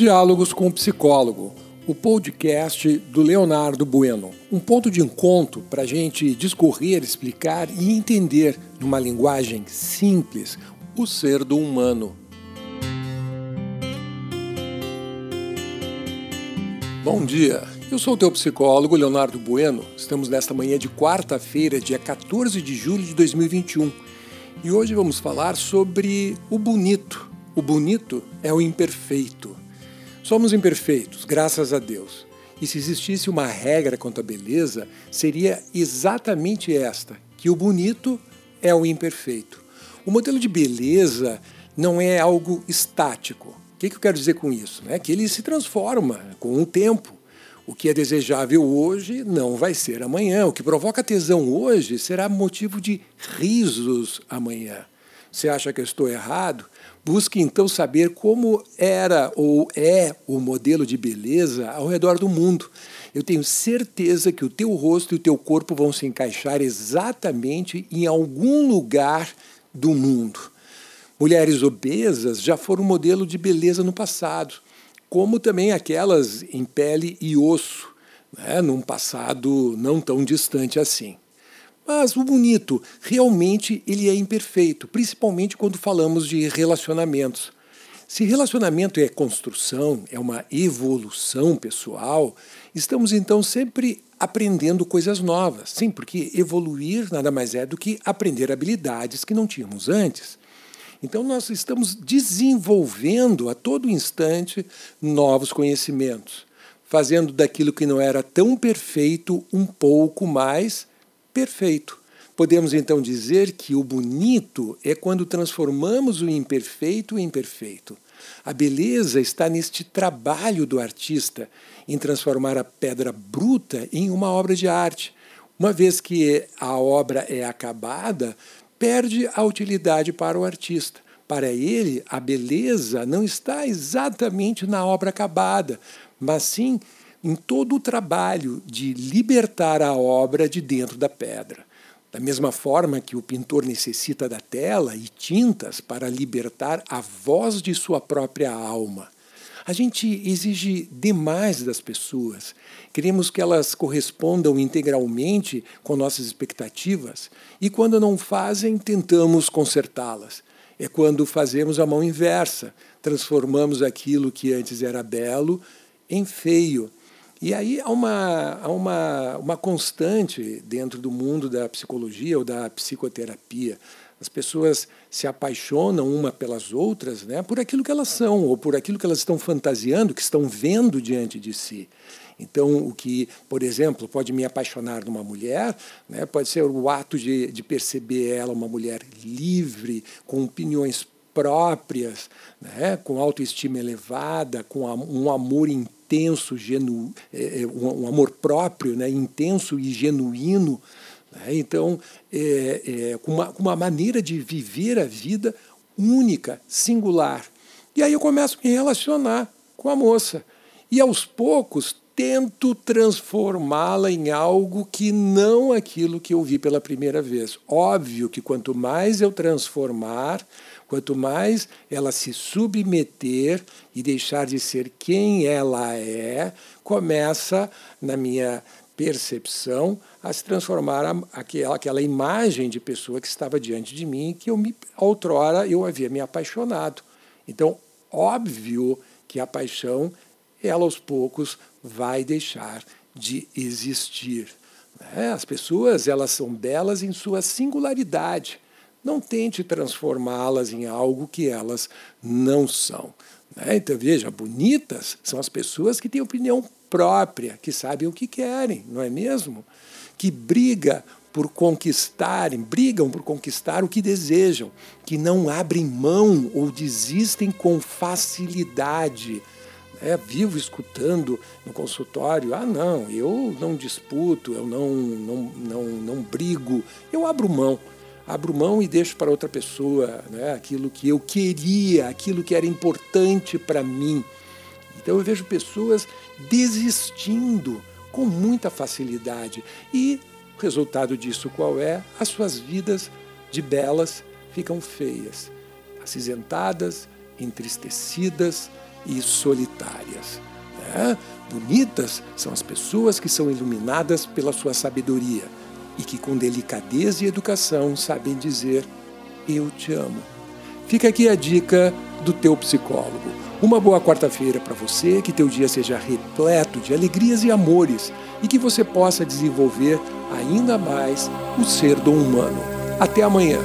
Diálogos com o Psicólogo, o podcast do Leonardo Bueno. Um ponto de encontro para a gente discorrer, explicar e entender, numa linguagem simples, o ser do humano. Bom dia, eu sou o teu psicólogo Leonardo Bueno. Estamos nesta manhã de quarta-feira, dia 14 de julho de 2021. E hoje vamos falar sobre o bonito. O bonito é o imperfeito. Somos imperfeitos, graças a Deus. E se existisse uma regra quanto à beleza, seria exatamente esta: que o bonito é o imperfeito. O modelo de beleza não é algo estático. O que, eu quero dizer com isso? É que ele se transforma com o tempo. O que é desejável hoje não vai ser amanhã. O que provoca tesão hoje será motivo de risos amanhã. Você acha que eu estou errado? Busque então saber como era ou é o modelo de beleza ao redor do mundo. Eu tenho certeza que o teu rosto e o teu corpo vão se encaixar exatamente em algum lugar do mundo. Mulheres obesas já foram modelo de beleza no passado, como também aquelas em pele e osso, né, num passado não tão distante assim. Mas o bonito, realmente, ele é imperfeito, principalmente quando falamos de relacionamentos. Se relacionamento é construção, é uma evolução pessoal, estamos então sempre aprendendo coisas novas. Sim, porque evoluir nada mais é do que aprender habilidades que não tínhamos antes. Então, nós estamos desenvolvendo a todo instante novos conhecimentos, fazendo daquilo que não era tão perfeito um pouco mais perfeito. Podemos então dizer que o bonito é quando transformamos o imperfeito em perfeito. A beleza está neste trabalho do artista em transformar a pedra bruta em uma obra de arte. Uma vez que a obra é acabada, perde a utilidade para o artista. Para ele, a beleza não está exatamente na obra acabada, mas sim em todo o trabalho de libertar a obra de dentro da pedra. Da mesma forma que o pintor necessita da tela e tintas para libertar a voz de sua própria alma. A gente exige demais das pessoas. Queremos que elas correspondam integralmente com nossas expectativas e, quando não fazem, tentamos consertá-las. É quando fazemos a mão inversa, transformamos aquilo que antes era belo em feio e aí há uma, há uma, uma constante dentro do mundo da psicologia ou da psicoterapia. As pessoas se apaixonam uma pelas outras né, por aquilo que elas são, ou por aquilo que elas estão fantasiando, que estão vendo diante de si. Então, o que, por exemplo, pode me apaixonar numa mulher, né, pode ser o ato de, de perceber ela uma mulher livre, com opiniões próprias, né, com autoestima elevada, com um amor intenso, genu, é, é um, amor próprio, né, intenso e genuíno. Né? Então, é, é, com, uma, com uma maneira de viver a vida única, singular. E aí eu começo a me relacionar com a moça. E aos poucos tento transformá-la em algo que não aquilo que eu vi pela primeira vez. Óbvio que quanto mais eu transformar, quanto mais ela se submeter e deixar de ser quem ela é, começa, na minha percepção, a se transformar aquela, aquela imagem de pessoa que estava diante de mim, que eu me, outrora eu havia me apaixonado. Então, óbvio que a paixão ela aos poucos vai deixar de existir. Né? As pessoas elas são belas em sua singularidade. Não tente transformá-las em algo que elas não são. Né? Então, veja, bonitas são as pessoas que têm opinião própria, que sabem o que querem, não é mesmo? Que briga por conquistarem, brigam por conquistar o que desejam, que não abrem mão ou desistem com facilidade é, vivo escutando no consultório, ah não, eu não disputo, eu não, não, não, não brigo, eu abro mão. Abro mão e deixo para outra pessoa né, aquilo que eu queria, aquilo que era importante para mim. Então eu vejo pessoas desistindo com muita facilidade. E o resultado disso qual é? As suas vidas de belas ficam feias, acinzentadas, entristecidas, e solitárias. Né? Bonitas são as pessoas que são iluminadas pela sua sabedoria e que, com delicadeza e educação, sabem dizer: Eu te amo. Fica aqui a dica do teu psicólogo. Uma boa quarta-feira para você, que teu dia seja repleto de alegrias e amores e que você possa desenvolver ainda mais o ser do humano. Até amanhã.